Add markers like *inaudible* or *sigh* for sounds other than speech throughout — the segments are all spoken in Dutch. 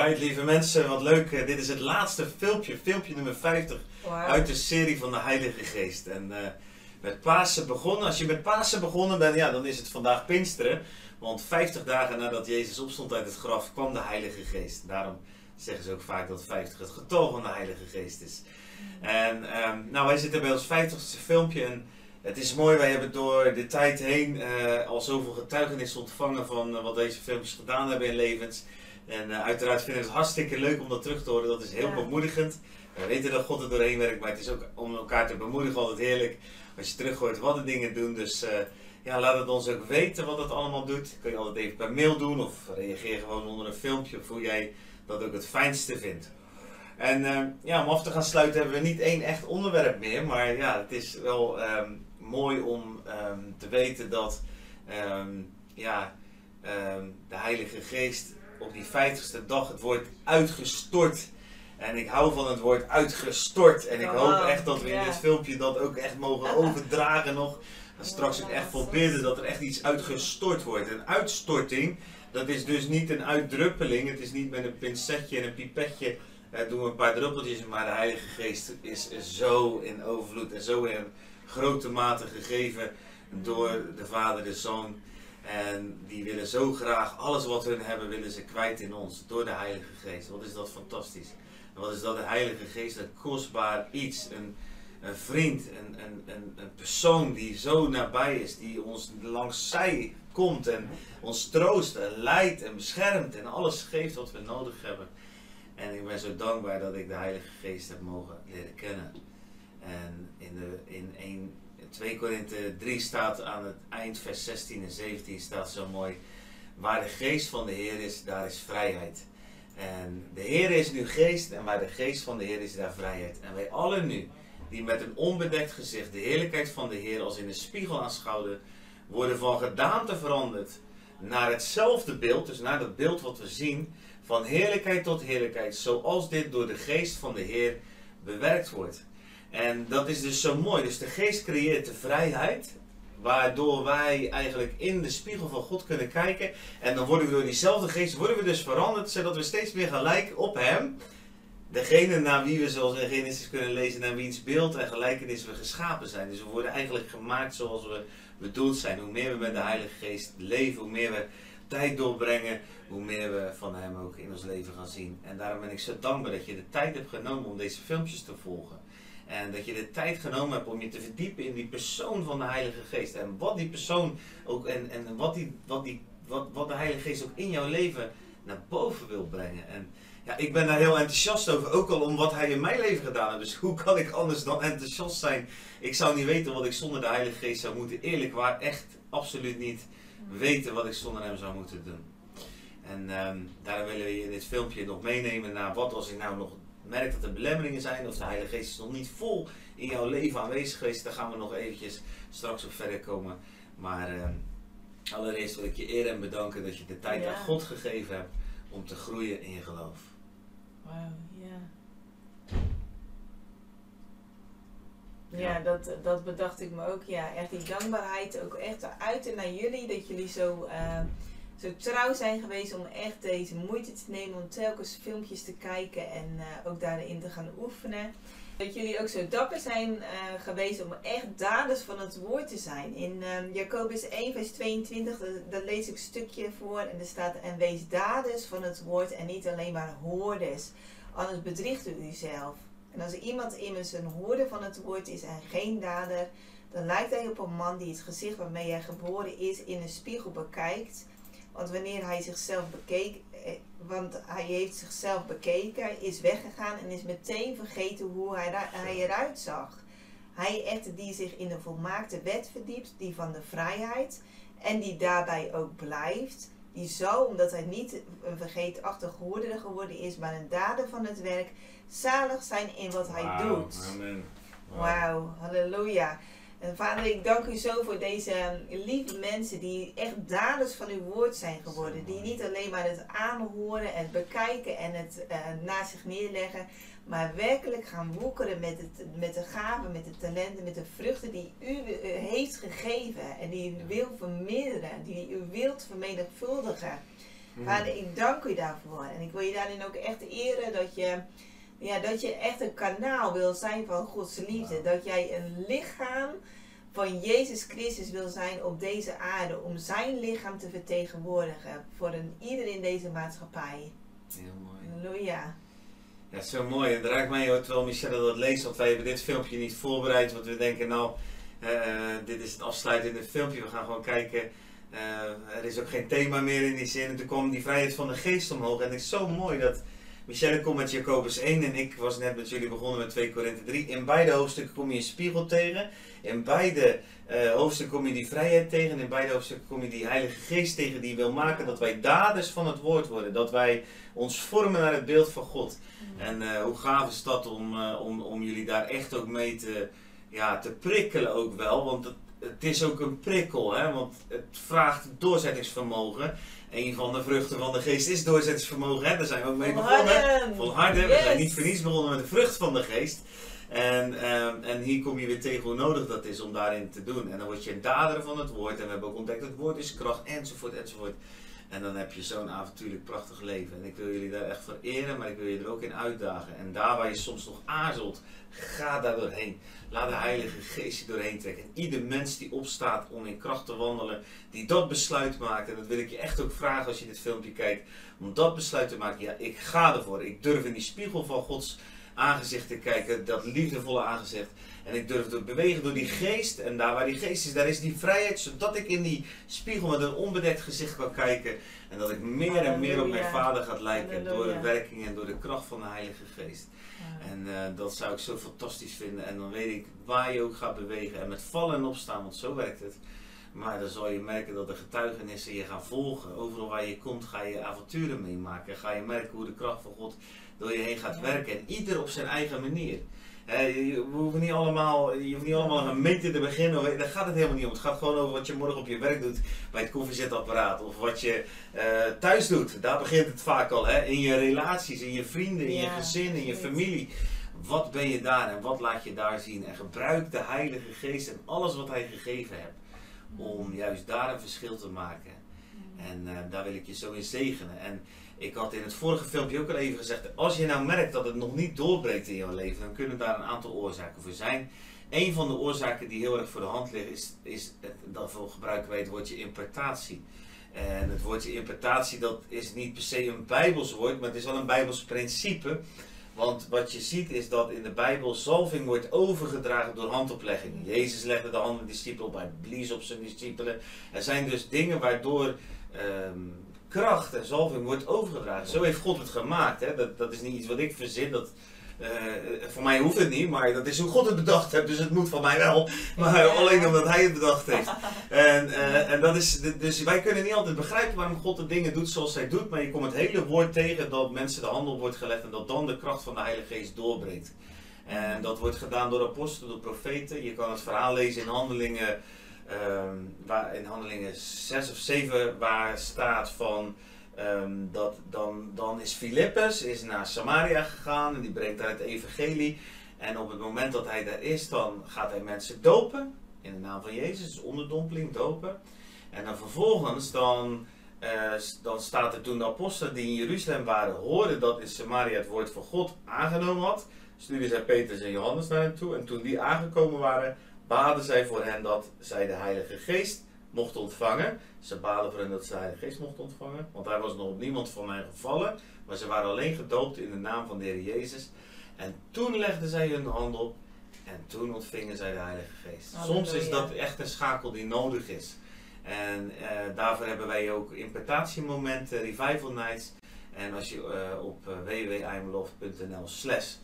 Alright, lieve mensen, wat leuk. Eh, dit is het laatste filmpje, filmpje nummer 50 uit de serie van de Heilige Geest. En uh, met Pasen begonnen. Als je met Pasen begonnen bent, ja, dan is het vandaag Pinksteren. Want 50 dagen nadat Jezus opstond uit het graf, kwam de Heilige Geest. Daarom zeggen ze ook vaak dat 50 het getal van de Heilige Geest is. En um, nou, wij zitten bij ons 50ste filmpje en het is mooi, wij hebben door de tijd heen uh, al zoveel getuigenissen ontvangen van uh, wat deze filmpjes gedaan hebben in levens. En uh, uiteraard vinden we het hartstikke leuk om dat terug te horen. Dat is heel ja. bemoedigend. We weten dat God er doorheen werkt, maar het is ook om elkaar te bemoedigen altijd heerlijk als je terug hoort wat de dingen doen. Dus ja, laat het ons ook weten wat het allemaal doet. Kun je altijd even per mail doen of reageer gewoon onder een filmpje of hoe jij dat ook het fijnste vindt. En uh, ja, om af te gaan sluiten hebben we niet één echt onderwerp meer. Maar ja, het is wel um, mooi om um, te weten dat um, ja, de Heilige Geest op die vijftigste dag het wordt uitgestort. En ik hou van het woord uitgestort. En ik Oh, hoop echt dat we in dit filmpje dat ook echt mogen *laughs* overdragen nog. En straks ook echt bidden dat er echt iets uitgestort wordt. Een uitstorting, dat is dus niet een uitdruppeling. Het is niet met een pincetje en een pipetje eh, doen we een paar druppeltjes. Maar de Heilige Geest is zo in overvloed en zo in grote mate gegeven door de Vader, de Zoon. En die willen zo graag alles wat hun hebben, willen ze kwijt in ons. Door de Heilige Geest. Wat is dat fantastisch. Wat is dat de Heilige Geest? Een kostbaar iets. Een, vriend. Een, een, persoon die zo nabij is. Die ons langs zij komt. En ons troost en leidt en beschermt. En alles geeft wat we nodig hebben. En ik ben zo dankbaar dat ik de Heilige Geest heb mogen leren kennen. En in, de, in 1, 2 Korinthe 3 staat aan het eind, vers 16 en 17 staat zo mooi. Waar de geest van de Heer is, daar is vrijheid. En de Heer is nu geest en waar de geest van de Heer is, daar vrijheid. En wij allen nu, die met een onbedekt gezicht de heerlijkheid van de Heer als in een spiegel aanschouwen, worden van gedaante veranderd naar hetzelfde beeld, dus naar dat beeld wat we zien, van heerlijkheid tot heerlijkheid, zoals dit door de geest van de Heer bewerkt wordt. En dat is dus zo mooi. Dus de geest creëert de vrijheid, waardoor wij eigenlijk in de spiegel van God kunnen kijken. En dan worden we door diezelfde geest worden we dus veranderd, zodat we steeds meer gaan lijken op Hem. Degene naar wie we, zoals in Genesis kunnen lezen, naar wiens beeld en gelijkenis we geschapen zijn. Dus we worden eigenlijk gemaakt zoals we bedoeld zijn. Hoe meer we met de Heilige Geest leven, hoe meer we tijd doorbrengen, hoe meer we van Hem ook in ons leven gaan zien. En daarom ben ik zo dankbaar dat je de tijd hebt genomen om deze filmpjes te volgen. En dat je de tijd genomen hebt om je te verdiepen in die persoon van de Heilige Geest. En wat die persoon ook en, en wat, die, wat, die, wat, wat de Heilige Geest ook in jouw leven naar boven wil brengen. En ja, ik ben daar heel enthousiast over, ook al om wat Hij in mijn leven gedaan heeft. Dus hoe kan ik anders dan enthousiast zijn? Ik zou niet weten wat ik zonder de Heilige Geest zou moeten. Eerlijk waar, echt absoluut niet weten wat ik zonder Hem zou moeten doen. En ehm, daarom willen we je in dit filmpje nog meenemen naar wat als ik nou nog merk dat er belemmeringen zijn of de Heilige Geest is nog niet vol in jouw leven aanwezig geweest, daar gaan we nog eventjes straks op verder komen. Maar ehm, allereerst wil ik je eer en bedanken dat je de tijd Ja. aan God gegeven hebt om te groeien in je geloof. Wauw, ja. Ja, dat, dat bedacht ik me ook. Ja, echt die dankbaarheid ook echt uiten naar jullie. Dat jullie zo, eh, zo trouw zijn geweest om echt deze moeite te nemen om telkens filmpjes te kijken en eh, ook daarin te gaan oefenen. Dat jullie ook zo dapper zijn eh, geweest om echt daders van het woord te zijn. In eh, Jacobus 1 vers 22, daar, daar lees ik een stukje voor en er staat en wees daders van het woord en niet alleen maar hoorders. Anders bedriegt u uzelf. En als iemand immers een hoorder van het woord is en geen dader, dan lijkt hij op een man die het gezicht waarmee hij geboren is in een spiegel bekijkt. Want wanneer hij zichzelf bekeek, eh, want hij heeft zichzelf bekeken, is weggegaan en is meteen vergeten hoe hij, hij eruit zag. Hij echter die zich in de volmaakte wet verdiept, die van de vrijheid, en die daarbij ook blijft, die zal, omdat hij niet een vergeetachtig hoorder geworden is, maar een dader van het werk, zalig zijn in wat hij doet. Amen. Wauw, halleluja. En vader, ik dank u zo voor deze eh, lieve mensen die echt daders van uw woord zijn geworden. Die niet alleen maar het aanhoren en het bekijken en het eh, naast zich neerleggen, maar werkelijk gaan woekeren met, het, met de gaven, met de talenten, met de vruchten die u eh, heeft gegeven en die u wil vermeerderen, die u wilt vermenigvuldigen. Hmm. Vader, ik dank u daarvoor. En ik wil je daarin ook echt eren dat je, ja, dat je echt een kanaal wil zijn van Gods liefde. Dat jij een lichaam van Jezus Christus wil zijn op deze aarde. Om zijn lichaam te vertegenwoordigen voor een, ieder in deze maatschappij. Heel mooi. Halleluja. Ja, zo mooi. En het raakt mij ook terwijl Michelle dat leest, want wij hebben dit filmpje niet voorbereid. Want we denken, nou, eh, dit is het afsluitende filmpje. We gaan gewoon kijken. Eh, er is ook geen thema meer in die zin. En toen kwam die vrijheid van de geest omhoog. En het is zo mooi dat Michelle komt met Jacobus 1 en ik was net met jullie begonnen met 2 Korinthe 3. In beide hoofdstukken kom je een spiegel tegen. In beide eh, hoofdstukken kom je die vrijheid tegen. En in beide hoofdstukken kom je die Heilige Geest tegen die wil maken dat wij daders van het woord worden. Dat wij ons vormen naar het beeld van God. En eh, hoe gaaf is dat om, eh, om, om jullie daar echt ook mee te, ja, te prikkelen ook wel. Want het, het is ook een prikkel, hè? want het vraagt doorzettingsvermogen. Een van de vruchten van de geest is doorzettingsvermogen. Hè? Daar zijn we ook mee begonnen. Volharden. We zijn niet voor niets begonnen met de vrucht van de geest. En, ehm, en hier kom je weer tegen hoe nodig dat is om daarin te doen. En dan word je een dader van het woord. En we hebben ook ontdekt dat het woord is kracht, enzovoort, enzovoort. En dan heb je zo'n avontuurlijk prachtig leven. En ik wil jullie daar echt voor eren, maar ik wil je er ook in uitdagen. En daar waar je soms nog aarzelt, ga daar doorheen. Laat de Heilige Geest je doorheen trekken. En ieder mens die opstaat om in kracht te wandelen, die dat besluit maakt. En dat wil ik je echt ook vragen als je dit filmpje kijkt. Om dat besluit te maken. Ja, ik ga ervoor. Ik durf in die spiegel van Gods aangezicht te kijken. Dat liefdevolle aangezicht. En ik durf te bewegen door die geest. En daar waar die geest is, daar is die vrijheid. Zodat ik in die spiegel met een onbedekt gezicht kan kijken. En dat ik meer en meer op mijn vader gaat lijken. Door de werking en door de kracht van de Heilige Geest. En eh, dat zou ik zo fantastisch vinden. En dan weet ik waar je ook gaat bewegen. En met vallen en opstaan, want zo werkt het. Maar dan zal je merken dat de getuigenissen je gaan volgen. Overal waar je komt ga je avonturen meemaken. Ga je merken hoe de kracht van God door je heen gaat werken. En ieder op zijn eigen manier. Je, hoeven niet allemaal, je hoeft niet allemaal een gemeente te beginnen. Daar gaat het helemaal niet om. Het gaat gewoon over wat je morgen op je werk doet bij het koffiezetapparaat. Of wat je eh, thuis doet. Daar begint het vaak al. Hè? In je relaties, in je vrienden, in je gezin, in je familie. Wat ben je daar en wat laat je daar zien? En gebruik de Heilige Geest en alles wat Hij gegeven hebt. Om juist daar een verschil te maken. En eh, daar wil ik je zo in zegenen. En ik had in het vorige filmpje ook al even gezegd. Als je nou merkt dat het nog niet doorbreekt in jouw leven. Dan kunnen daar een aantal oorzaken voor zijn. Een van de oorzaken die heel erg voor de hand liggen. Is, is daarvoor gebruiken wij het woordje impartatie. En het woordje impartatie dat is niet per se een bijbels woord. Maar het is wel een bijbels principe. Want wat je ziet is dat in de Bijbel zalving wordt overgedragen door handoplegging. Jezus legde de hand op de discipelen hij blies op zijn discipelen. Er zijn dus dingen waardoor ehm, kracht en zalving wordt overgedragen. Zo heeft God het gemaakt. Hè? Dat, dat is niet iets wat ik verzin. Dat, eh, voor mij hoeft het niet, maar dat is hoe God het bedacht heeft. Dus het moet van mij wel. Maar alleen omdat hij het bedacht heeft. *laughs* En, eh, en dat is, dus wij kunnen niet altijd begrijpen waarom God de dingen doet zoals hij doet. Maar je komt het hele woord tegen dat mensen de handel wordt gelegd. En dat dan de kracht van de Heilige Geest doorbreekt. En dat wordt gedaan door apostelen, door profeten. Je kan het verhaal lezen in handelingen, ehm, waar, in handelingen 6 of 7, waar staat van ehm, dat dan, dan is Filippus is naar Samaria gegaan en die brengt daar het evangelie. En op het moment dat hij daar is, dan gaat hij mensen dopen in de naam van Jezus, dus onderdompeling, dopen. En dan vervolgens dan, eh, dan staat er toen de apostelen die in Jeruzalem waren, hoorden dat in Samaria het woord van God aangenomen had stuurden zij Petrus en Johannes naar hen toe. En toen die aangekomen waren, baden zij voor hen dat zij de Heilige Geest mochten ontvangen. Ze baden voor hen dat ze de Heilige Geest mochten ontvangen. Want hij was nog op niemand van hen gevallen. Maar ze waren alleen gedoopt in de naam van de Heer Jezus. En toen legden zij hun hand op. En toen ontvingen zij de Heilige Geest. Soms is dat echt een schakel die nodig is. En eh, daarvoor hebben wij ook impartatiemomenten, revival nights. En als je eh, op uh, www.iamloft.nl slash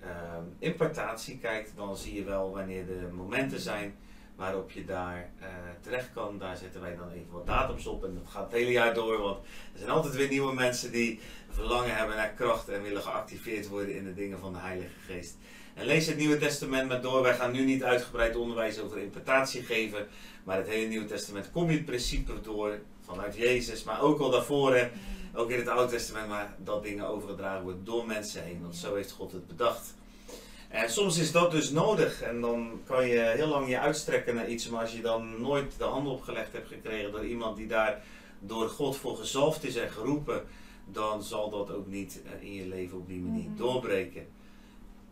ehm, impartatie kijkt, dan zie je wel wanneer de momenten zijn waarop je daar eh, terecht kan. Daar zetten wij dan even wat datums op en dat gaat het hele jaar door, want er zijn altijd weer nieuwe mensen die verlangen hebben naar kracht en willen geactiveerd worden in de dingen van de Heilige Geest. En lees het Nieuwe Testament maar door. Wij gaan nu niet uitgebreid onderwijs over impartatie geven, maar het hele Nieuwe Testament kom je principe door vanuit Jezus, maar ook al daarvoor. ook in het Oude Testament, maar dat dingen overgedragen worden door mensen heen. Want zo heeft God het bedacht. En soms is dat dus nodig. En dan kan je heel lang je uitstrekken naar iets. Maar als je dan nooit de handen opgelegd hebt gekregen door iemand die daar door God voor gezalfd is en geroepen, dan zal dat ook niet in je leven op die manier Mhm. doorbreken.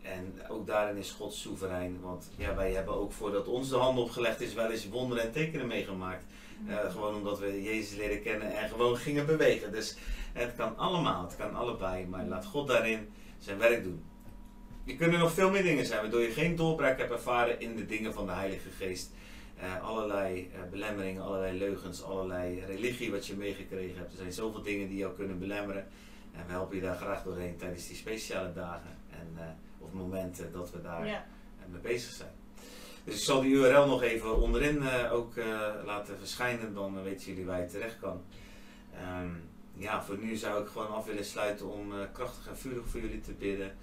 En ook daarin is God soeverein. Want ja, wij hebben ook voordat ons de hand opgelegd is, wel eens wonderen en tekenen meegemaakt. Eh, gewoon omdat we Jezus leren kennen en gewoon gingen bewegen. Dus het kan allemaal, het kan allebei. Maar laat God daarin zijn werk doen. Je kunnen nog veel meer dingen zijn waardoor je geen doorbraak hebt ervaren in de dingen van de Heilige Geest. Eh, allerlei eh, belemmeringen, allerlei leugens, allerlei religie wat je meegekregen hebt. Er zijn zoveel dingen die jou kunnen belemmeren. En we helpen je daar graag doorheen tijdens die speciale dagen. En, eh, of momenten dat we daar Ja. mee bezig zijn. Dus ik zal die URL nog even onderin ook laten verschijnen, dan weten jullie waar je terecht kan. Ehm, ja, voor nu zou ik gewoon af willen sluiten om krachtig en vurig voor jullie te bidden.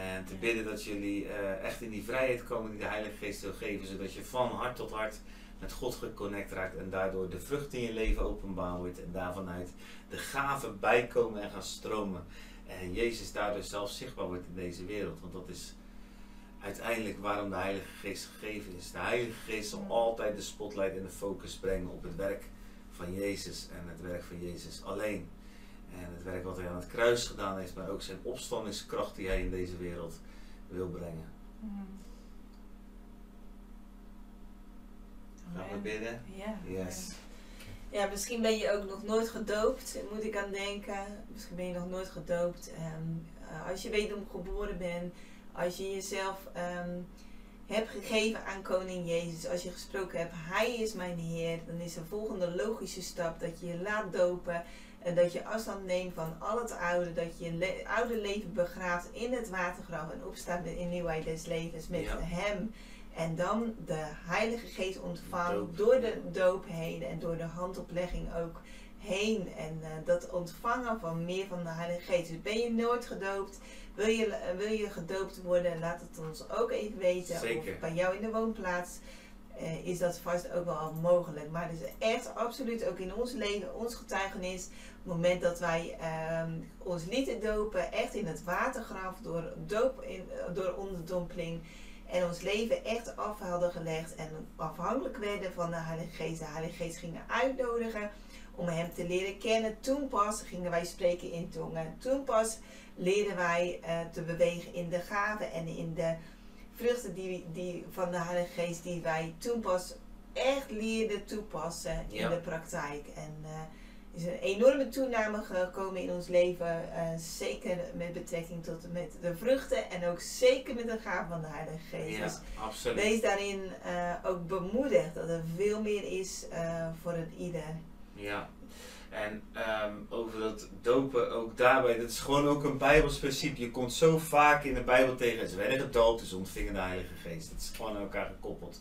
En te bidden dat jullie eh, echt in die vrijheid komen die de Heilige Geest wil geven, zodat je van hart tot hart met God geconnect raakt en daardoor de vrucht in je leven openbaar wordt en daarvanuit de gaven bijkomen en gaan stromen. En Jezus daardoor zelf zichtbaar wordt in deze wereld, want dat is uiteindelijk waarom de Heilige Geest gegeven is. De Heilige Geest zal altijd de spotlight en de focus brengen op het werk van Jezus en het werk van Jezus alleen. En het werk wat hij aan het kruis gedaan heeft, maar ook zijn opstandingskracht die hij in deze wereld wil brengen. Mhm. Gaan we bidden? Ja. Yes. Ja, misschien ben je ook nog nooit gedoopt, moet ik aan denken. Misschien ben je nog nooit gedoopt. Ehm, eh, als je wederom geboren bent, als je jezelf ehm, hebt gegeven aan Koning Jezus, als je gesproken hebt, Hij is mijn Heer, dan is de volgende logische stap dat je je laat dopen. En dat je afstand neemt van al het oude, dat je je le- oude leven begraaft in het watergraf en opstaat in nieuwheid des levens met Ja. Hem. En dan de Heilige Geest ontvangt door de doop heen en door de handoplegging ook heen. En eh, dat ontvangen van meer van de Heilige Geest. Dus ben je nooit gedoopt? Wil je, eh, wil je gedoopt worden? Laat het ons ook even weten. Zeker. Of bij jou in de woonplaats eh, is dat vast ook wel mogelijk. Maar is echt absoluut ook in ons leven, ons getuigenis. Het moment dat wij ehm, ons lieten dopen, echt in het watergraf door, doop in, door onderdompeling. En ons leven echt af hadden gelegd en afhankelijk werden van de Heilige Geest. De Heilige Geest gingen uitnodigen om Hem te leren kennen. Toen pas gingen wij spreken in tongen. Toen pas leerden wij eh, te bewegen in de gaven en in de vruchten die, die van de Heilige Geest die wij toen pas echt leerden toepassen in Ja. de praktijk. En er is een enorme toename gekomen in ons leven, eh, zeker met betrekking tot met de vruchten en ook zeker met de gaven van de Heilige Geest. Dus Ja, absoluut. wees daarin eh, ook bemoedigd dat er veel meer is voor het ieder. Ja. En ehm, over dat dopen, ook daarbij, dat is gewoon ook een Bijbels principe. Je komt zo vaak in de Bijbel tegen, ze werden gedoopt, dus ontvingen de Heilige Geest. Dat is gewoon aan elkaar gekoppeld.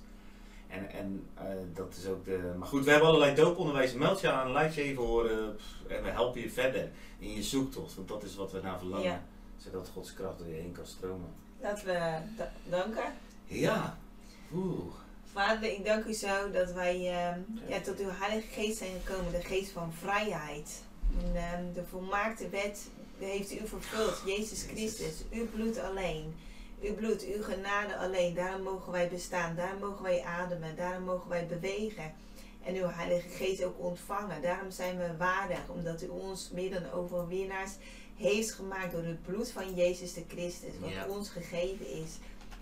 En, en eh, dat is ook de. Maar goed, we hebben allerlei dooponderwijs. Meld je aan, laat je even horen. En we helpen je verder in je zoektocht. Want dat is wat we naar verlangen. Ja. Zodat Gods kracht door je heen kan stromen. Laten we da- danken. Ja. Oeh. Vader, ik dank u zo dat wij ehm, ja, tot uw Heilige Geest zijn gekomen, de geest van vrijheid. En, ehm, de volmaakte wet heeft u vervuld, Jezus Christus, uw bloed alleen. Uw bloed, uw genade alleen. Daarom mogen wij bestaan, daarom mogen wij ademen, daarom mogen wij bewegen. En uw Heilige Geest ook ontvangen. Daarom zijn we waardig, omdat u ons meer dan overwinnaars heeft gemaakt door het bloed van Jezus de Christus, wat Ja. ons gegeven is.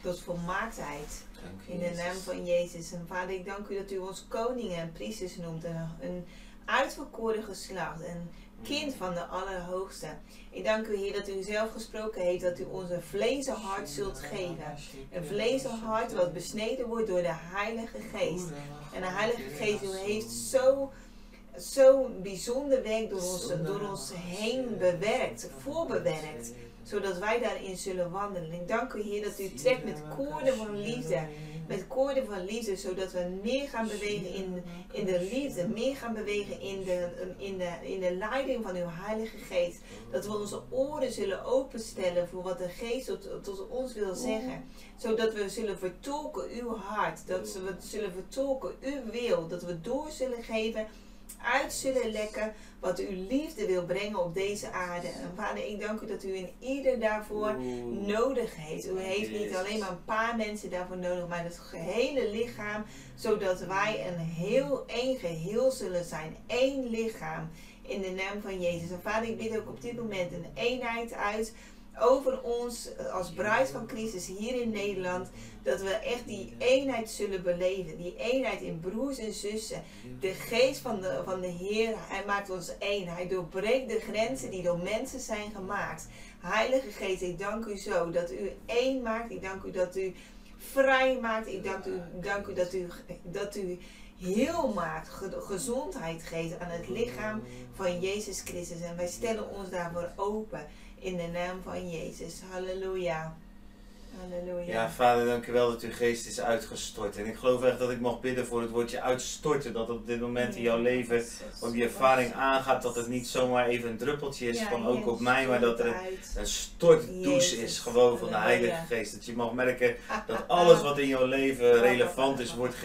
Tot volmaaktheid. In de naam van Jezus. En vader, ik dank u dat u ons koningen en priesters noemt. Een, een uitverkoren geslacht. Een kind van de Allerhoogste. Ik dank u, Heer, dat u zelf gesproken heeft dat u ons een vlezen hart zult geven. Een vlezen hart wat besneden wordt door de Heilige Geest. En de Heilige Geest u heeft zo zo'n bijzonder werk door ons, door ons heen bewerkt, voorbewerkt, zodat wij daarin zullen wandelen. Ik dank u, Heer, dat u trekt met koorden van liefde, met koorden van liefde, zodat we meer gaan bewegen in, in de liefde, meer gaan bewegen in de, in, de, in de leiding van uw Heilige Geest. Dat we onze oren zullen openstellen voor wat de Geest tot, tot ons wil zeggen. Zodat we zullen vertolken uw hart, dat we zullen vertolken uw wil, dat we door zullen geven uit zullen lekken wat uw liefde wil brengen op deze aarde. En vader, ik dank u dat u in ieder daarvoor nodig heeft. U heeft niet alleen maar een paar mensen daarvoor nodig, maar het gehele lichaam, zodat wij een heel, één geheel zullen zijn. één lichaam in de naam van Jezus. En vader, ik bid ook op dit moment een eenheid uit over ons als bruid van Christus hier in Nederland. Dat we echt die eenheid zullen beleven. Die eenheid in broers en zussen. De geest van de, van de Heer, Hij maakt ons één. Hij doorbreekt de grenzen die door mensen zijn gemaakt. Heilige Geest, ik dank u zo dat u één maakt. Ik dank u dat u vrij maakt. Ik dank u, dank u dat u, dat u heel maakt, gezondheid geeft aan het lichaam van Jezus Christus. En wij stellen ons daarvoor open in de naam van Jezus. Halleluja. Halleluja. Ja, vader, dank u wel dat uw geest is uitgestort. En ik geloof echt dat ik mag bidden voor het woordje uitstorten. Dat op dit moment in jouw leven op die ervaring aangaat. Dat het niet zomaar even een druppeltje is van ook op mij. Maar dat er een stortdouche is gewoon van de Heilige Geest. Dat je mag merken dat alles wat in jouw leven *laughs* relevant is, wordt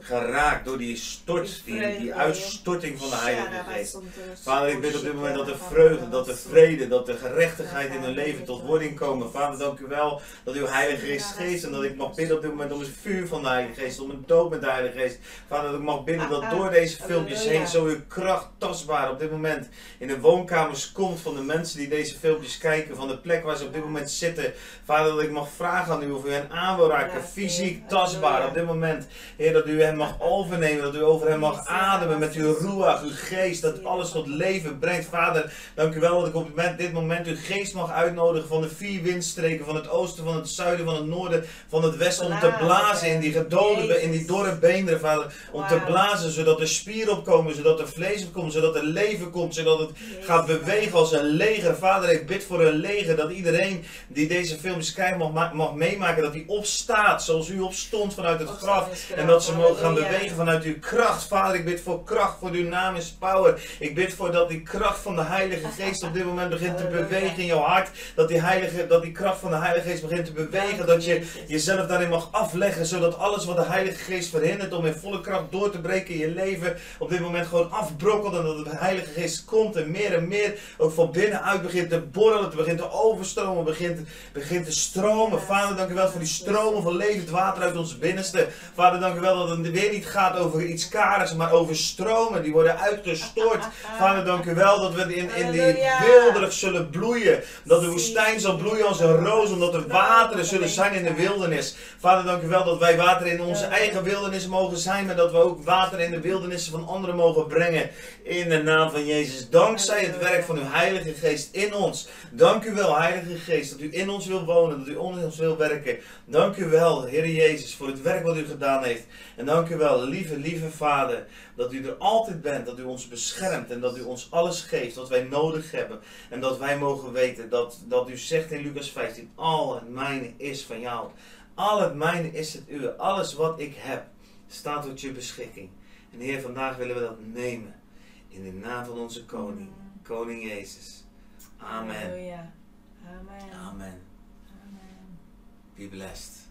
geraakt door die stort, die, die uitstorting van de Heilige Geest. Vader, ik bid op dit moment dat de vreugde, dat de vrede, dat de gerechtigheid in hun leven tot wording komen. Vader, dank u wel dat uw Heilige Geest geest en dat ik mag bidden op dit moment om het vuur van de Heilige Geest, om een dood met de Heilige Geest. Vader, dat ik mag bidden dat door deze filmpjes heen zo uw kracht tastbaar op dit moment in de woonkamers komt van de mensen die deze filmpjes kijken, van de plek waar ze op dit moment zitten. Vader, dat ik mag vragen aan u of u hen aan wil raken, fysiek tastbaar op dit moment. Heer, dat u hen mag overnemen, dat u over hen mag ademen met uw ruach, uw geest, dat alles tot leven brengt. Vader, dank u wel dat ik op dit moment uw geest mag uitnodigen van de vier windstreken, van het oosten, van het zuiden, van het noorden, van het westen, om te blazen in die gedode, in die dorre beenderen, vader. Om te blazen, zodat er spieren opkomen, zodat er vlees opkomt, zodat er leven komt, zodat het gaat bewegen als een leger. Vader, ik bid voor een leger, dat iedereen die deze films kijkt mag, mag meemaken, dat hij opstaat, zoals u opstond vanuit het graf. En dat ze mogen gaan bewegen vanuit uw kracht. Vader, ik bid voor kracht, voor uw naam is power. Ik bid voor dat die kracht van de Heilige Geest op dit moment begint te bewegen in jouw hart. Dat die, heilige, dat die kracht van de Heilige Geest begint te bewegen. Dat je jezelf daarin mag afleggen. Zodat alles wat de Heilige Geest verhindert om in volle kracht door te breken in je leven. Op dit moment gewoon afbrokkelt. En dat de Heilige Geest komt en meer en meer ook van binnenuit begint te borrelen. Begint te overstromen. Begint, begint te stromen. Vader, dank u wel voor die stromen van levend water uit ons binnenste. Vader, dank u wel dat het weer niet gaat over iets karigs. Maar over stromen. Die worden uitgestort. Vader, dank u wel dat we in, in die wilderig zullen bloeien. Dat de woestijn zal bloeien als een roos. Omdat er wateren zullen zijn in de wildernis. Vader, dank u wel dat wij water in onze eigen wildernis mogen zijn, maar dat we ook water in de wildernissen van anderen mogen brengen. In de naam van Jezus. Dankzij het werk van uw Heilige Geest in ons. Dank u wel, Heilige Geest, dat u in ons wil wonen, dat u in ons wil werken. Dank u wel, Heer Jezus, voor het werk wat u gedaan heeft. En dank u wel, lieve, lieve Vader, dat u er altijd bent, dat u ons beschermt en dat u ons alles geeft wat wij nodig hebben. En dat wij mogen weten dat, dat u zegt in Lucas 15, al het mijne is van jou. Al het mijne is het uwe. Alles wat ik heb staat tot je beschikking. En Heer, vandaag willen we dat nemen. In de naam van onze koning, koning Jezus. Amen. Amen. Amen. Be blessed.